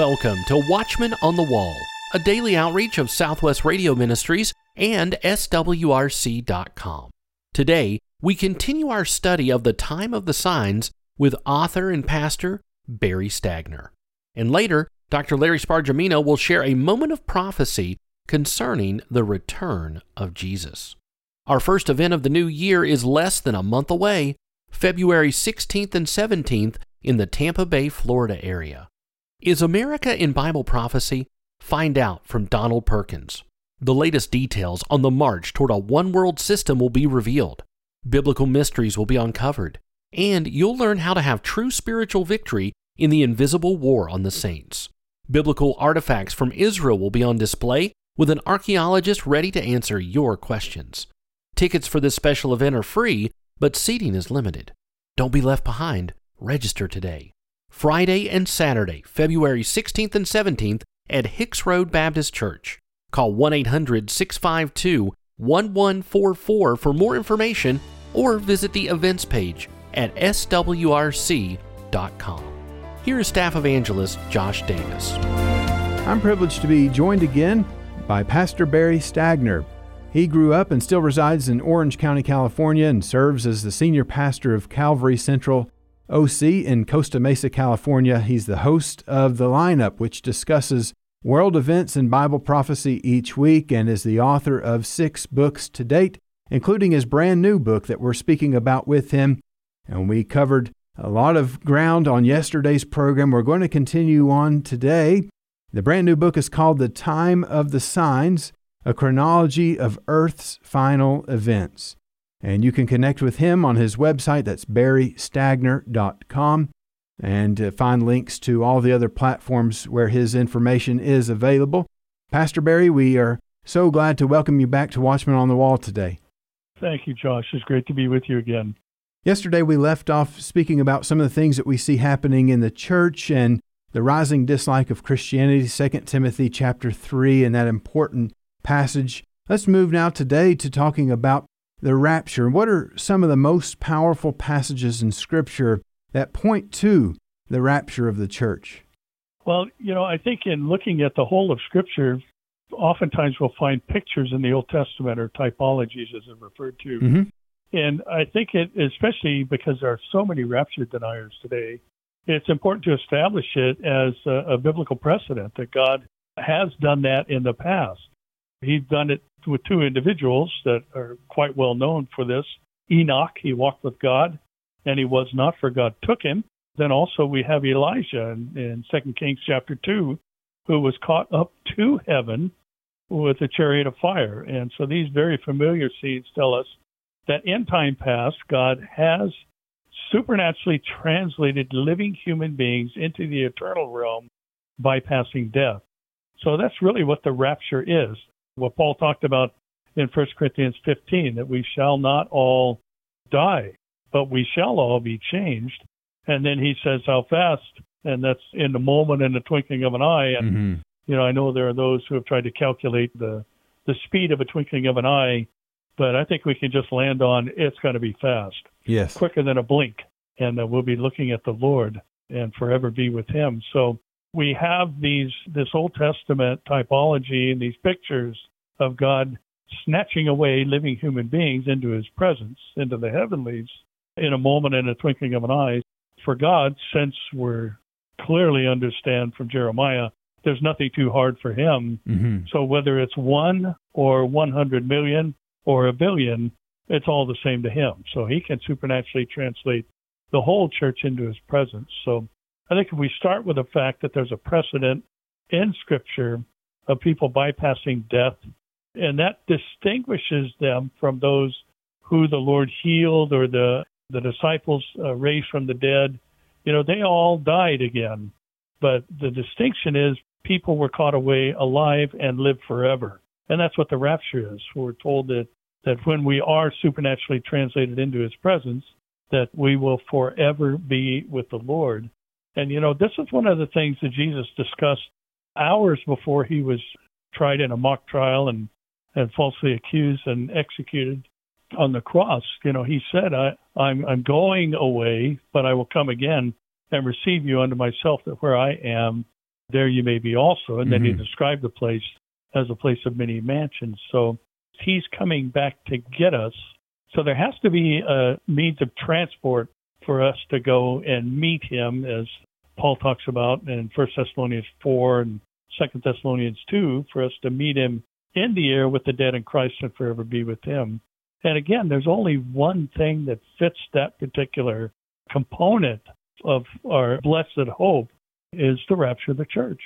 Welcome to Watchman on the Wall, a daily outreach of Southwest Radio Ministries and SWRC.com. Today, we continue our study of the time of the signs with author and pastor Barry Stagner. And later, Dr. Larry Spargimino will share a moment of prophecy concerning the return of Jesus. Our first event of the new year is less than a month away, February 16th and 17th in the Tampa Bay, Florida area. Is America in Bible prophecy? Find out from Donald Perkins. The latest details on the march toward a one world system will be revealed. Biblical mysteries will be uncovered. And you'll learn how to have true spiritual victory in the invisible war on the saints. Biblical artifacts from Israel will be on display with an archaeologist ready to answer your questions. Tickets for this special event are free, but seating is limited. Don't be left behind. Register today. Friday and Saturday, February 16th and 17th at Hicks Road Baptist Church. Call 1 800 652 1144 for more information or visit the events page at swrc.com. Here is staff evangelist Josh Davis. I'm privileged to be joined again by Pastor Barry Stagner. He grew up and still resides in Orange County, California, and serves as the senior pastor of Calvary Central OC in Costa Mesa, California. He's the host of The Lineup, which discusses world events and Bible prophecy each week, and is the author of six books to date, including his brand new book that we're speaking about with him. And we covered a lot of ground on yesterday's program. We're going to continue on today. The brand new book is called The Time of the Signs A Chronology of Earth's Final Events. And you can connect with him on his website, that's barrystagner.com, and uh, find links to all the other platforms where his information is available. Pastor Barry, we are so glad to welcome you back to Watchman on the Wall today. Thank you, Josh. It's great to be with you again. Yesterday, we left off speaking about some of the things that we see happening in the church and the rising dislike of Christianity, 2 Timothy chapter 3, and that important passage. Let's move now today to talking about the rapture. What are some of the most powerful passages in Scripture that point to the rapture of the church? Well, you know, I think in looking at the whole of Scripture, oftentimes we'll find pictures in the Old Testament or typologies, as they're referred to. Mm-hmm. And I think it, especially because there are so many rapture deniers today, it's important to establish it as a, a biblical precedent that God has done that in the past. He's done it with two individuals that are quite well known for this. Enoch, he walked with God, and he was not, for God took him. Then also we have Elijah in, in 2 Kings chapter 2, who was caught up to heaven with a chariot of fire. And so these very familiar scenes tell us that in time past, God has supernaturally translated living human beings into the eternal realm, bypassing death. So that's really what the rapture is what Paul talked about in 1 Corinthians 15 that we shall not all die, but we shall all be changed. And then he says how fast, and that's in the moment in the twinkling of an eye. And Mm-hmm. you know, I know there are those who have tried to calculate the the speed of a twinkling of an eye, but I think we can just land on it's going to be fast, Yes. quicker than a blink, and uh, we'll be looking at the Lord and forever be with Him. So we have these this Old Testament typology and these pictures of God snatching away living human beings into His presence, into the heavenlies, in a moment in a twinkling of an eye. For God, since we're clearly understand from Jeremiah, there's nothing too hard for Him. Mm-hmm. So whether it's one or 100 million or a billion, it's all the same to Him. So He can supernaturally translate the whole church into His presence. So I think if we start with the fact that there's a precedent in Scripture of people bypassing death, and that distinguishes them from those who the Lord healed or the the disciples uh, raised from the dead, you know, they all died again. But the distinction is people were caught away alive and lived forever. And that's what the rapture is. We're told that, that when we are supernaturally translated into his presence, that we will forever be with the Lord. And, you know, this is one of the things that Jesus discussed hours before he was tried in a mock trial and, and falsely accused and executed on the cross. You know, he said, I, I'm, I'm going away, but I will come again and receive you unto myself, that where I am, there you may be also. And then he Mhm. described the place as a place of many mansions. So he's coming back to get us. So there has to be a means of transport for us to go and meet him, as Paul talks about in 1 Thessalonians 4 and 2 Thessalonians 2, for us to meet him in the air with the dead in Christ and forever be with him. And again, there's only one thing that fits that particular component of our blessed hope is the rapture of the church.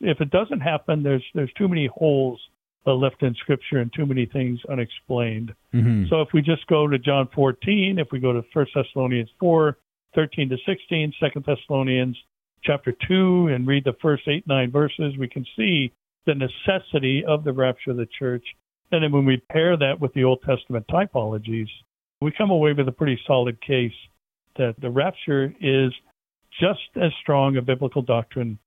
If it doesn't happen, there's there's too many holes left in Scripture and too many things unexplained. Mhm. So if we just go to John 14, if we go to 1 Thessalonians 4, 13 to 16, 2 Thessalonians chapter 2, and read the first 8, 9 verses, we can see the necessity of the rapture of the church. And then when we pair that with the Old Testament typologies, we come away with a pretty solid case that the rapture is just as strong a biblical doctrine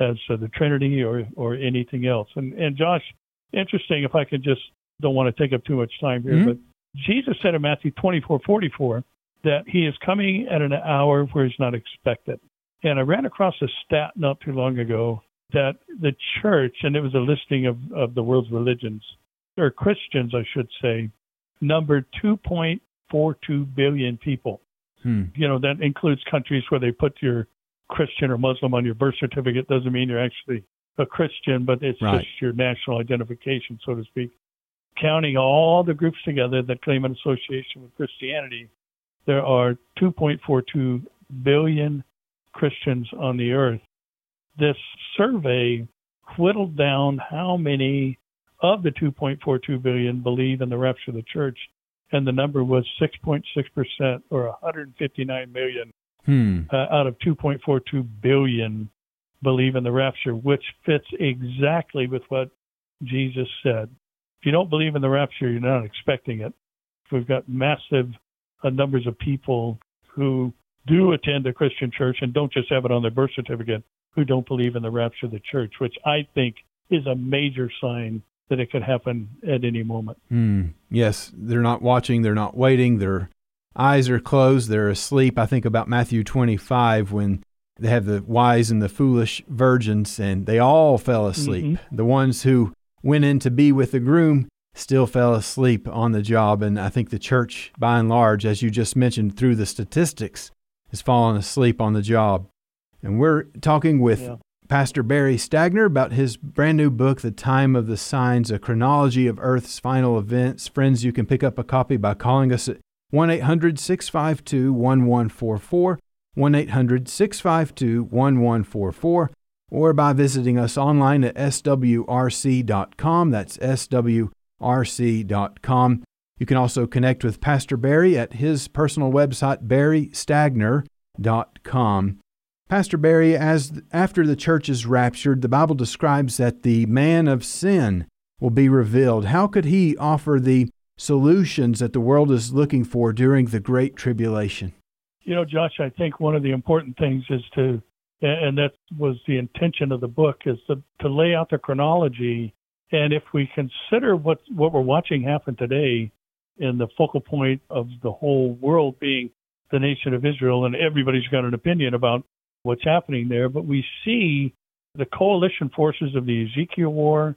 as uh, the Trinity or, or anything else. And, and Josh, interesting, if I could just don't want to take up too much time here, Mhm. but Jesus said in Matthew 24, 44 that he is coming at an hour where he's not expected. And I ran across a stat not too long ago that the church, and it was a listing of, of the world's religions, or Christians, I should say, numbered 2.42 billion people. Hmm. You know, that includes countries where they put your Christian or Muslim on your birth certificate. Doesn't mean you're actually a Christian, but it's Right. just your national identification, so to speak. Counting all the groups together that claim an association with Christianity, there are 2.42 billion Christians on the earth. This survey whittled down how many of the 2.42 billion believe in the rapture of the church, and the number was 6.6%, or 159 million Hmm. uh, out of 2.42 billion believe in the rapture, which fits exactly with what Jesus said. If you don't believe in the rapture, you're not expecting it. We've got massive numbers of people who do attend a Christian church and don't just have it on their birth certificate, who don't believe in the rapture of the church, which I think is a major sign that it could happen at any moment. Hmm. Yes, they're not watching, they're not waiting, their eyes are closed, they're asleep. I think about Matthew 25 when they have the wise and the foolish virgins, and they all fell asleep. The ones who went in to be with the groom still fell asleep on the job. And I think the church, by and large, as you just mentioned through the statistics, is falling asleep on the job. And we're talking with Yeah. Pastor Barry Stagner about his brand new book, The Time of the Signs, a chronology of Earth's final events. Friends, you can pick up a copy by calling us at 1 800 652 1144, 1 800 652 1144, or by visiting us online at swrc.com. That's swrc.com. You can also connect with Pastor Barry at his personal website, barrystagner.com. Pastor Barry, as after the church is raptured, the Bible describes that the man of sin will be revealed. How could he offer the solutions that the world is looking for during the great tribulation? You know, Josh, I think one of the important things is to, and that was the intention of the book, is to, to lay out the chronology. And if we consider what, what we're watching happen today, in the focal point of the whole world being the nation of Israel, and everybody's got an opinion about what's happening there, but we see the coalition forces of the Ezekiel War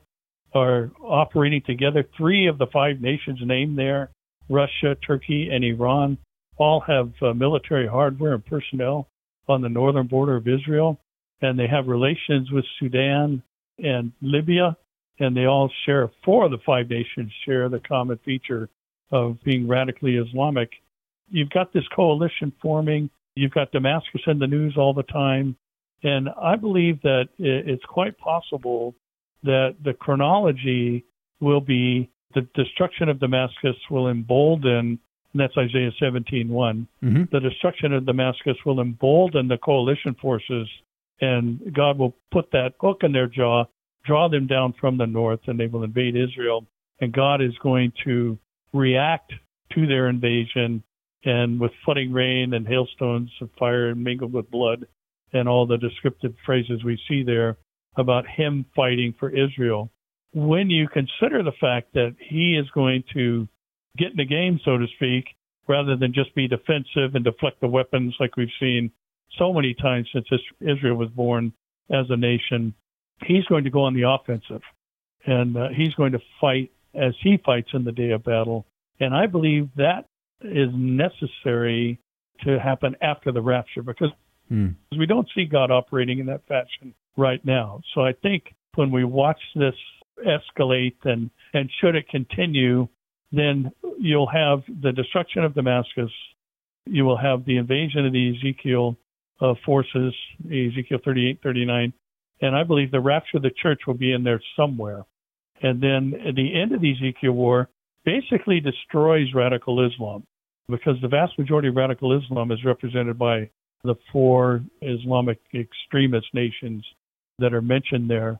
are operating together. Three of the five nations named there, Russia, Turkey, and Iran, all have uh, military hardware and personnel on the northern border of Israel, and they have relations with Sudan and Libya, and they all share, four of the five nations share the common feature of being radically Islamic. You've got this coalition forming. You've got Damascus in the news all the time. And I believe that it's quite possible that the chronology will be the destruction of Damascus will embolden, and that's Isaiah 17:1. Mm-hmm. The destruction of Damascus will embolden the coalition forces, and God will put that hook in their jaw, draw them down from the north, and they will invade Israel. And God is going to react to their invasion and with flooding rain and hailstones of fire and mingled with blood and all the descriptive phrases we see there about him fighting for Israel. When you consider the fact that he is going to get in the game, so to speak, rather than just be defensive and deflect the weapons like we've seen so many times since Israel was born, as a nation, he's going to go on the offensive. And uh, he's going to fight as he fights in the day of battle. And I believe that is necessary to happen after the rapture because mm. we don't see God operating in that fashion right now. So I think when we watch this escalate and, and should it continue, then you'll have the destruction of Damascus. You will have the invasion of the Ezekiel uh, forces, Ezekiel 38, 39. And I believe the rapture of the church will be in there somewhere. And then at the end of the Ezekiel war basically destroys radical Islam because the vast majority of radical Islam is represented by the four Islamic extremist nations that are mentioned there.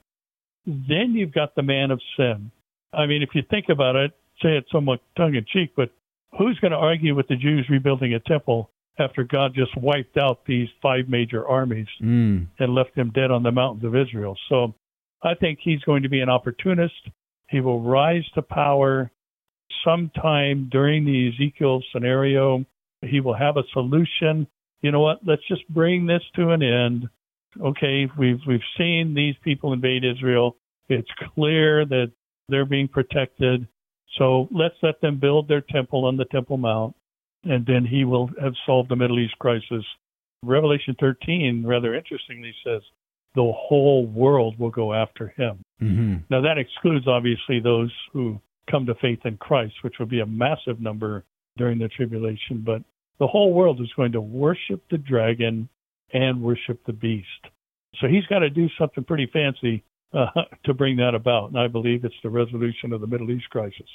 Then you've got the man of sin. I mean, if you think about it, say it somewhat tongue in cheek, but who's going to argue with the Jews rebuilding a temple after God just wiped out these five major armies mm. and left them dead on the mountains of Israel? So I think he's going to be an opportunist. He will rise to power sometime during the Ezekiel scenario. He will have a solution. You know what? Let's just bring this to an end. Okay, we've we've seen these people invade Israel. It's clear that they're being protected. So let's let them build their temple on the Temple Mount, and then he will have solved the Middle East crisis. Revelation 13, rather interestingly, says the whole world will go after him. Mm-hmm. Now, that excludes, obviously, those who come to faith in Christ, which will be a massive number during the tribulation. But the whole world is going to worship the dragon and worship the beast. So he's got to do something pretty fancy uh, to bring that about. And I believe it's the resolution of the Middle East crisis.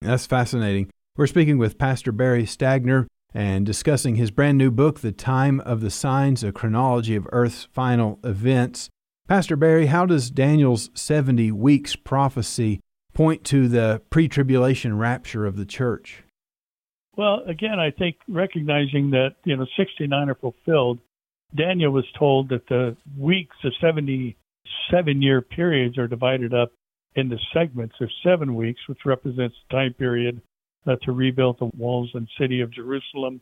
That's fascinating. We're speaking with Pastor Barry Stagner and discussing his brand new book, The Time of the Signs, a chronology of Earth's final events. Pastor Barry, how does Daniel's 70 weeks prophecy point to the pre tribulation rapture of the church? Well, again, I think recognizing that, you know, 69 are fulfilled, Daniel was told that the weeks, the 77 year periods, are divided up into segments of seven weeks, which represents the time period uh, to rebuild the walls and city of Jerusalem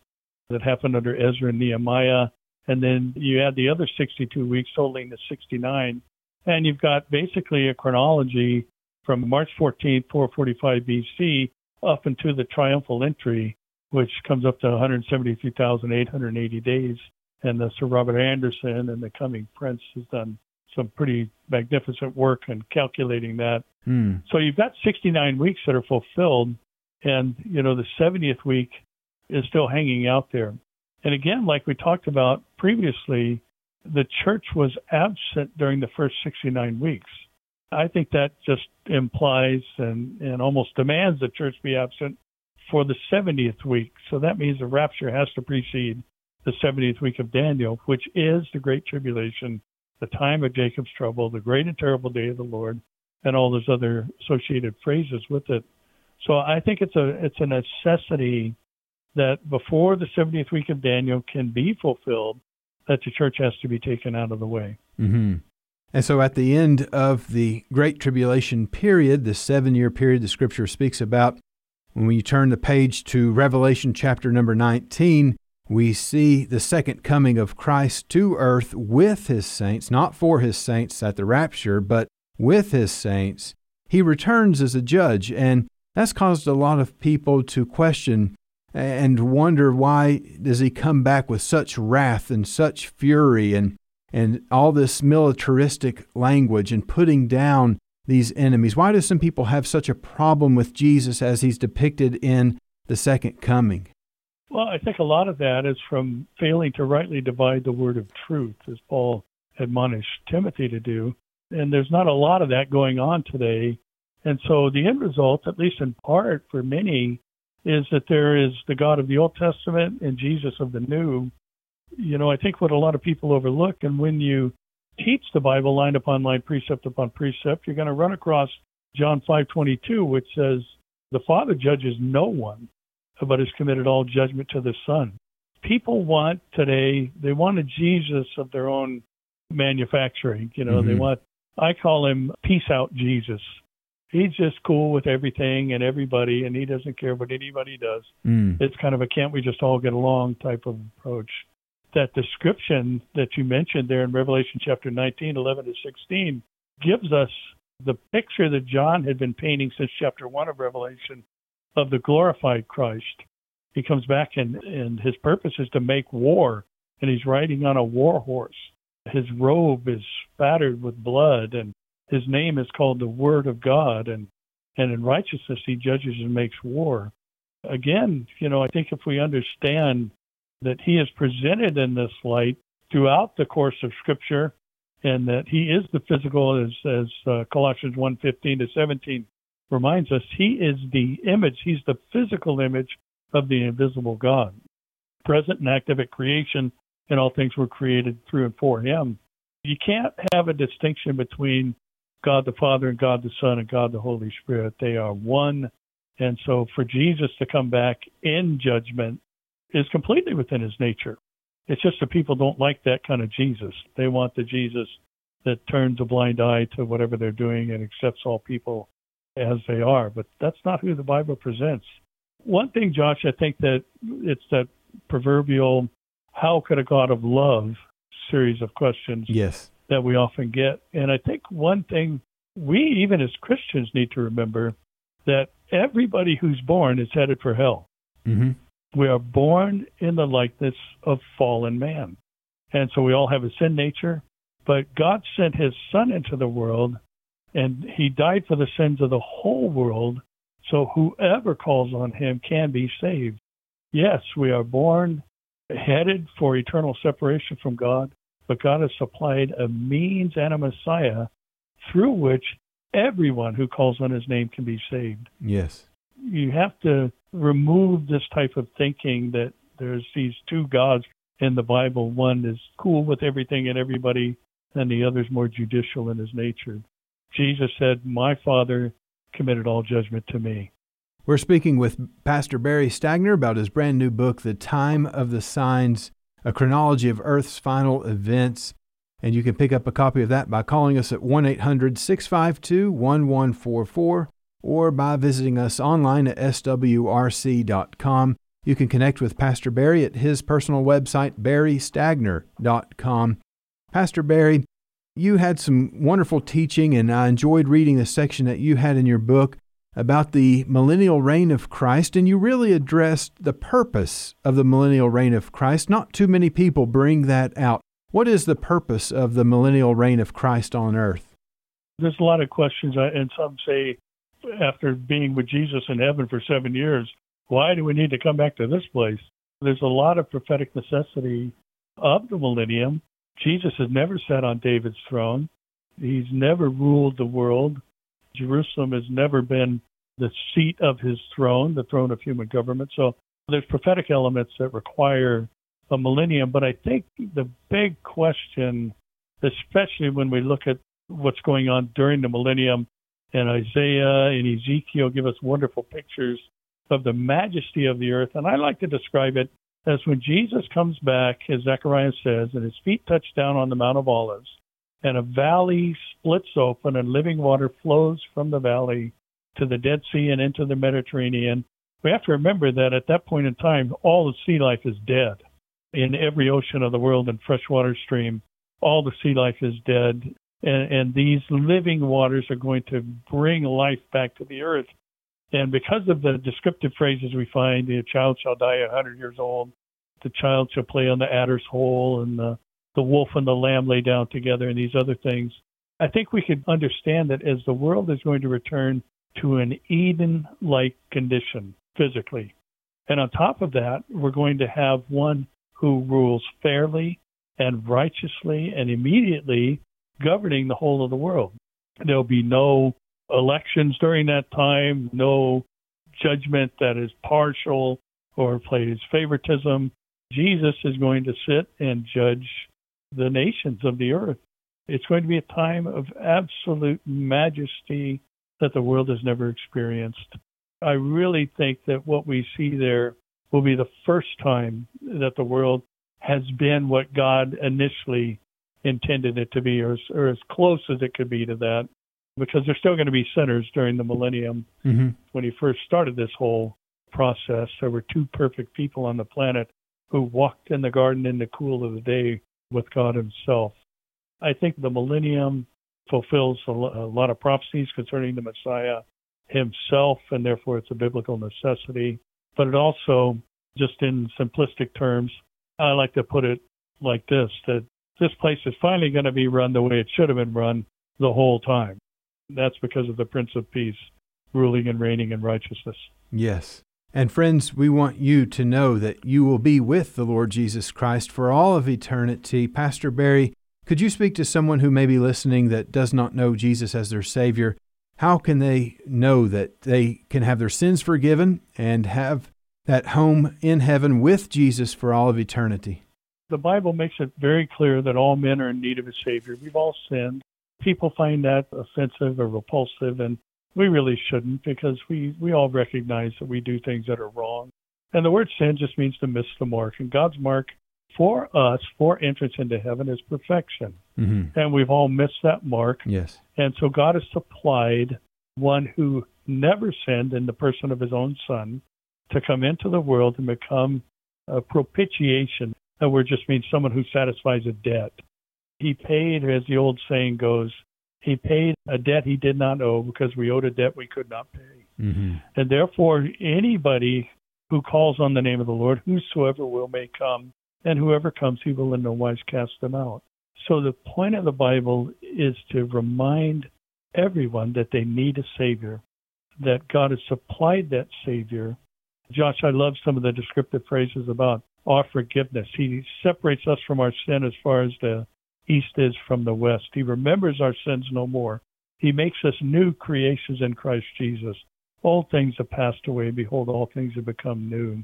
that happened under Ezra and Nehemiah. And then you add the other 62 weeks, totaling the 69. And you've got basically a chronology from March 14, 445 BC, up into the triumphal entry, which comes up to 173,880 days. And the Sir Robert Anderson and the coming prince has done some pretty magnificent work in calculating that. Mm. So you've got 69 weeks that are fulfilled and, you know, the 70th week is still hanging out there. And again, like we talked about previously, the church was absent during the first 69 weeks. I think that just implies and, and almost demands the church be absent for the 70th week. So that means the rapture has to precede the 70th week of Daniel, which is the Great Tribulation, the time of Jacob's trouble, the great and terrible day of the Lord, and all those other associated phrases with it. So I think it's a it's a necessity that before the 70th week of Daniel can be fulfilled, that the church has to be taken out of the way. Mm-hmm. And so at the end of the Great Tribulation period, the seven year period the scripture speaks about, when you turn the page to Revelation chapter number 19, we see the second coming of Christ to earth with his saints, not for his saints at the rapture, but with his saints. He returns as a judge, and that's caused a lot of people to question and wonder why does he come back with such wrath and such fury and and all this militaristic language and putting down these enemies. Why do some people have such a problem with Jesus as he's depicted in the second coming? Well, I think a lot of that is from failing to rightly divide the word of truth, as Paul admonished Timothy to do. And there's not a lot of that going on today and so the end result, at least in part for many, is that there is the God of the Old Testament and Jesus of the New. You know, I think what a lot of people overlook, and when you teach the Bible line upon line, precept upon precept, you're going to run across John 5:22, which says, "The Father judges no one, but has committed all judgment to the Son." People want today; they want a Jesus of their own manufacturing. You know, mm-hmm. they want. I call him peace out Jesus he's just cool with everything and everybody, and he doesn't care what anybody does. Mm. It's kind of a can't we just all get along type of approach. that description that you mentioned there in Revelation chapter 19, 11 to 16 gives us the picture that John had been painting since chapter 1 of Revelation of the glorified Christ. He comes back and, and his purpose is to make war, and he's riding on a war horse. His robe is spattered with blood, and his name is called the Word of God, and, and in righteousness he judges and makes war. Again, you know, I think if we understand that he is presented in this light throughout the course of Scripture, and that he is the physical, as, as uh, Colossians 1:15 to 17 reminds us, he is the image, he's the physical image of the invisible God, present and active at creation, and all things were created through and for him. You can't have a distinction between God the Father and God the Son and God the Holy Spirit. They are one. And so for Jesus to come back in judgment is completely within his nature. It's just that people don't like that kind of Jesus. They want the Jesus that turns a blind eye to whatever they're doing and accepts all people as they are. But that's not who the Bible presents. One thing, Josh, I think that it's that proverbial how could a God of love series of questions yes. That we often get. And I think one thing we, even as Christians, need to remember that everybody who's born is headed for hell. Mm-hmm. We are born in the likeness of fallen man. And so we all have a sin nature, but God sent his son into the world and he died for the sins of the whole world so whoever calls on him can be saved. Yes, we are born headed for eternal separation from God, but God has supplied a means and a Messiah through which everyone who calls on his name can be saved. Yes. You have to remove this type of thinking that there's these two gods in the Bible. One is cool with everything and everybody, and the other is more judicial in his nature. Jesus said, My Father committed all judgment to me. We're speaking with Pastor Barry Stagner about his brand new book, The Time of the Signs, a chronology of Earth's final events. And you can pick up a copy of that by calling us at 1 800 652 1144 or by visiting us online at swrc.com. You can connect with Pastor Barry at his personal website, barrystagner.com. Pastor Barry, you had some wonderful teaching, and I enjoyed reading the section that you had in your book about the millennial reign of Christ, and you really addressed the purpose of the millennial reign of Christ. Not too many people bring that out. What is the purpose of the millennial reign of Christ on earth? There's a lot of questions, uh, and some say, after being with Jesus in heaven for seven years, why do we need to come back to this place? There's a lot of prophetic necessity of the millennium Jesus has never sat on David's throne. He's never ruled the world. Jerusalem has never been the seat of his throne, the throne of human government. So there's prophetic elements that require a millennium. But I think the big question, especially when we look at what's going on during the millennium, and Isaiah and Ezekiel give us wonderful pictures of the majesty of the earth. And I like to describe it as when Jesus comes back, as Zechariah says, and his feet touch down on the Mount of Olives, and a valley splits open and living water flows from the valley to the Dead Sea and into the Mediterranean. We have to remember that at that point in time, all the sea life is dead. In every ocean of the world and freshwater stream, all the sea life is dead. And, and these living waters are going to bring life back to the earth. And because of the descriptive phrases we find, the child shall die a hundred years old, the child shall play on the adder's hole, and the, the wolf and the lamb lay down together, and these other things, I think we could understand that as the world is going to return to an Eden like condition physically. And on top of that, we're going to have one who rules fairly and righteously and immediately governing the whole of the world. There'll be no elections during that time, no judgment that is partial or plays favoritism. Jesus is going to sit and judge the nations of the earth. It's going to be a time of absolute majesty that the world has never experienced. I really think that what we see there will be the first time that the world has been what God initially intended it to be, or, or as close as it could be to that because there's still going to be sinners during the millennium. Mm-hmm. When he first started this whole process, there were two perfect people on the planet who walked in the garden in the cool of the day with God Himself. I think the millennium fulfills a lot of prophecies concerning the Messiah himself, and therefore it's a biblical necessity. But it also, just in simplistic terms, I like to put it like this that this place is finally going to be run the way it should have been run the whole time. That's because of the Prince of Peace ruling and reigning in righteousness. Yes. And friends, we want you to know that you will be with the Lord Jesus Christ for all of eternity. Pastor Barry, could you speak to someone who may be listening that does not know Jesus as their Savior? How can they know that they can have their sins forgiven and have that home in heaven with Jesus for all of eternity? The Bible makes it very clear that all men are in need of a Savior. We've all sinned. People find that offensive or repulsive, and we really shouldn't because we, we all recognize that we do things that are wrong. And the word sin just means to miss the mark. And God's mark for us, for entrance into heaven, is perfection. Mm-hmm. And we've all missed that mark. Yes. And so God has supplied one who never sinned in the person of his own son to come into the world and become a propitiation. That word just means someone who satisfies a debt. He paid, as the old saying goes, he paid a debt he did not owe because we owed a debt we could not pay. Mm-hmm. And therefore, anybody who calls on the name of the Lord, whosoever will may come, and whoever comes, he will in no wise cast them out. So the point of the Bible is to remind everyone that they need a Savior, that God has supplied that Savior. Josh, I love some of the descriptive phrases about our forgiveness. He separates us from our sin as far as the east is from the west. He remembers our sins no more. He makes us new creations in Christ Jesus. All things have passed away. Behold, all things have become new.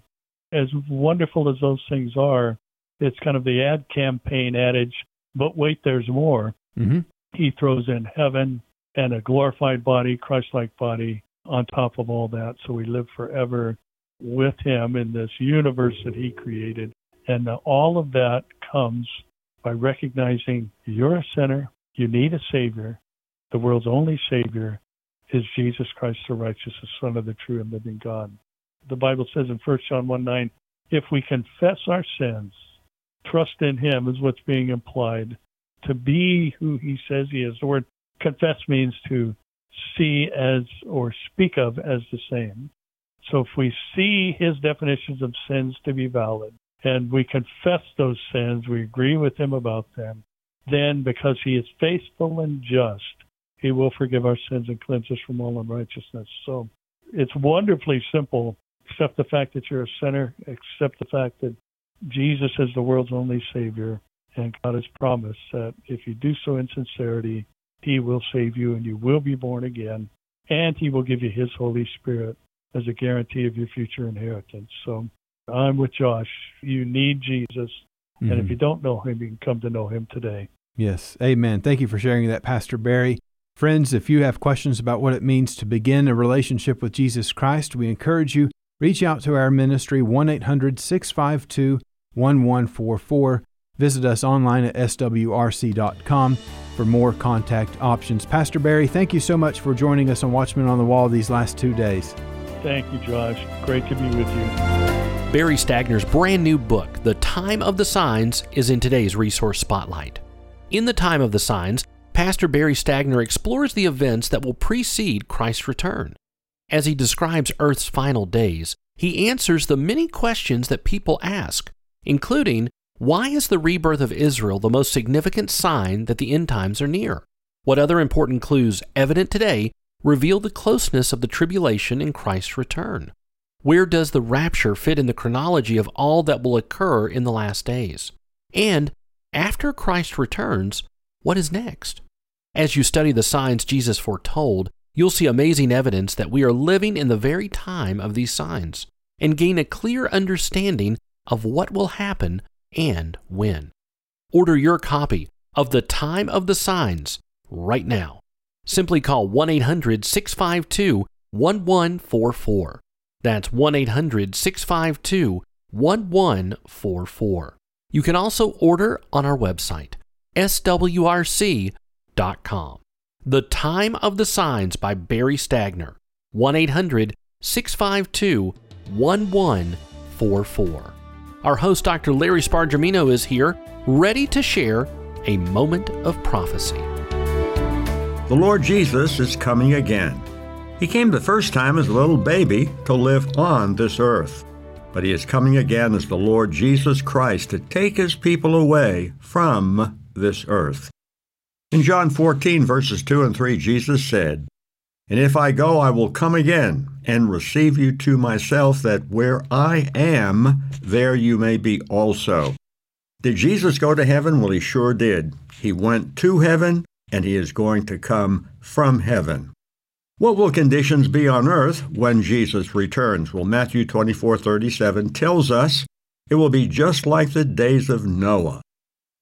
As wonderful as those things are, it's kind of the ad campaign adage, but wait, there's more. Mm-hmm. He throws in heaven and a glorified body, Christ like body on top of all that. So we live forever with him in this universe that he created. And all of that comes by recognizing you're a sinner, you need a Savior. The world's only Savior is Jesus Christ, the righteous, the Son of the true and living God. The Bible says in 1 John 1 9, if we confess our sins, trust in Him is what's being implied. To be who He says He is. The word confess means to see as or speak of as the same. So if we see His definitions of sins to be valid and we confess those sins, we agree with Him about them, then because He is faithful and just, He will forgive our sins and cleanse us from all unrighteousness. So it's wonderfully simple. Accept the fact that you're a sinner, accept the fact that Jesus is the world's only Savior, and God has promised that if you do so in sincerity, He will save you and you will be born again, and He will give you His Holy Spirit as a guarantee of your future inheritance. So I'm with Josh. You need Jesus, mm-hmm. and if mm-hmm. you don't know Him, you can come to know Him today. Yes, amen. Thank you for sharing that, Pastor Barry. Friends, if you have questions about what it means to begin a relationship with Jesus Christ, we encourage you reach out to our ministry 1 800 652 1144. Visit us online at swrc.com for more contact options. Pastor Barry, thank you so much for joining us on Watchman on the Wall these last two days. Thank you, Josh. Great to be with you. Barry Stagner's brand new book, The Time of the Signs, is in today's resource spotlight. In The Time of the Signs, Pastor Barry Stagner explores the events that will precede Christ's return. As he describes Earth's final days, he answers the many questions that people ask including why is the rebirth of Israel the most significant sign that the end times are near? What other important clues, evident today, reveal the closeness of the tribulation and Christ's return? Where does the rapture fit in the chronology of all that will occur in the last days? And after Christ returns, what is next? As you study the signs Jesus foretold, you'll see amazing evidence that we are living in the very time of these signs and gain a clear understanding of what will happen and when. Order your copy of The Time of the Signs right now. Simply call 1 800 652 1144. That's 1 800 652 1144. You can also order on our website, swrc.com. The Time of the Signs by Barry Stagner, 1 800 652 1144. Our host, Dr. Larry Spargimino, is here, ready to share a moment of prophecy. The Lord Jesus is coming again. He came the first time as a little baby to live on this earth, but he is coming again as the Lord Jesus Christ to take his people away from this earth. In John 14, verses 2 and 3, Jesus said, And if I go, I will come again and receive you to myself, that where I am, there you may be also. Did Jesus go to heaven? Well, he sure did. He went to heaven, and he is going to come from heaven. What will conditions be on earth when Jesus returns? Well, Matthew 24:37 tells us it will be just like the days of Noah.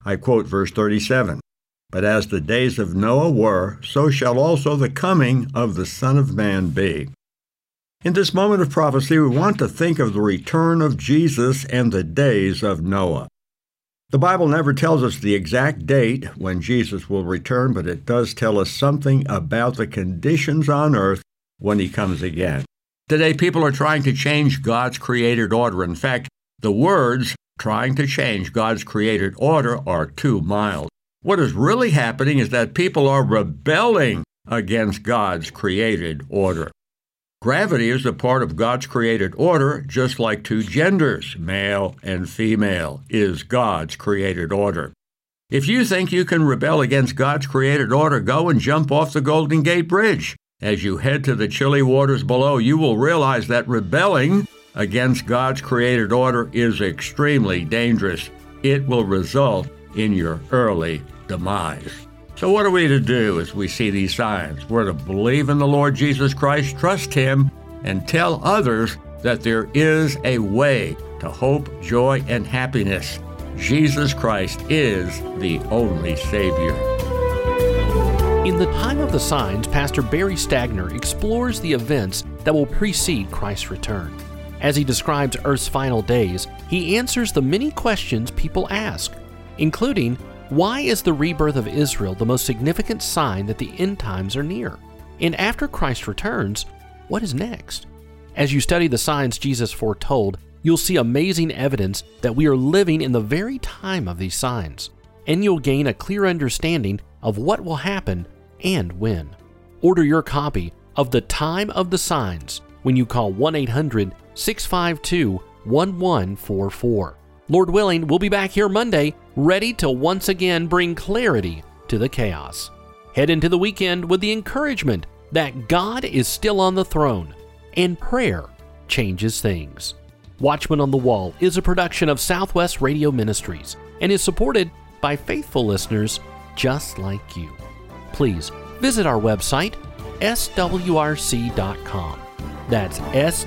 I quote verse 37. But as the days of Noah were, so shall also the coming of the Son of Man be. In this moment of prophecy, we want to think of the return of Jesus and the days of Noah. The Bible never tells us the exact date when Jesus will return, but it does tell us something about the conditions on earth when he comes again. Today, people are trying to change God's created order. In fact, the words trying to change God's created order are too mild. What is really happening is that people are rebelling against God's created order. Gravity is a part of God's created order, just like two genders, male and female, is God's created order. If you think you can rebel against God's created order, go and jump off the Golden Gate Bridge. As you head to the chilly waters below, you will realize that rebelling against God's created order is extremely dangerous. It will result in your early demise. So, what are we to do as we see these signs? We're to believe in the Lord Jesus Christ, trust Him, and tell others that there is a way to hope, joy, and happiness. Jesus Christ is the only Savior. In the time of the signs, Pastor Barry Stagner explores the events that will precede Christ's return. As he describes Earth's final days, he answers the many questions people ask, including why is the rebirth of Israel the most significant sign that the end times are near? And after Christ returns, what is next? As you study the signs Jesus foretold, you'll see amazing evidence that we are living in the very time of these signs, and you'll gain a clear understanding of what will happen and when. Order your copy of The Time of the Signs when you call 1 800 652 1144. Lord willing, we'll be back here Monday, ready to once again bring clarity to the chaos. Head into the weekend with the encouragement that God is still on the throne and prayer changes things. Watchman on the Wall is a production of Southwest Radio Ministries and is supported by faithful listeners just like you. Please visit our website, swrc.com. That's swrc.com.